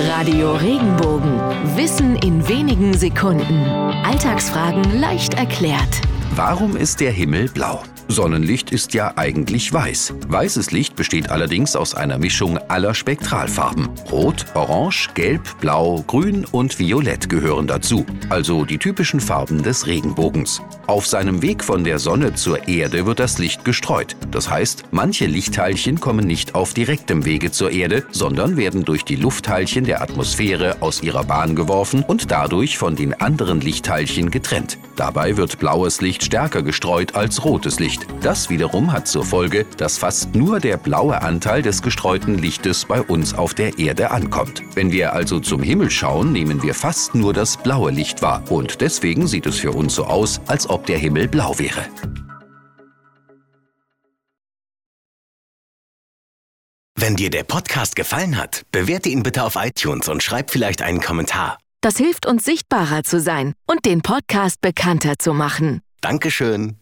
Radio Regenbogen. Wissen in wenigen Sekunden. Alltagsfragen leicht erklärt. Warum ist der Himmel blau? Sonnenlicht ist ja eigentlich weiß. Weißes Licht besteht allerdings aus einer Mischung aller Spektralfarben. Rot, Orange, Gelb, Blau, Grün und Violett gehören dazu, also die typischen Farben des Regenbogens. Auf seinem Weg von der Sonne zur Erde wird das Licht gestreut. Das heißt, manche Lichtteilchen kommen nicht auf direktem Wege zur Erde, sondern werden durch die Luftteilchen der Atmosphäre aus ihrer Bahn geworfen und dadurch von den anderen Lichtteilchen getrennt. Dabei wird blaues Licht stärker gestreut als rotes Licht. Das wiederum hat zur Folge, dass fast nur der blaue Anteil des gestreuten Lichtes bei uns auf der Erde ankommt. Wenn wir also zum Himmel schauen, nehmen wir fast nur das blaue Licht wahr. Und deswegen sieht es für uns so aus, als ob der Himmel blau wäre. Wenn dir der Podcast gefallen hat, bewerte ihn bitte auf iTunes und schreib vielleicht einen Kommentar. Das hilft uns sichtbarer zu sein und den Podcast bekannter zu machen. Dankeschön.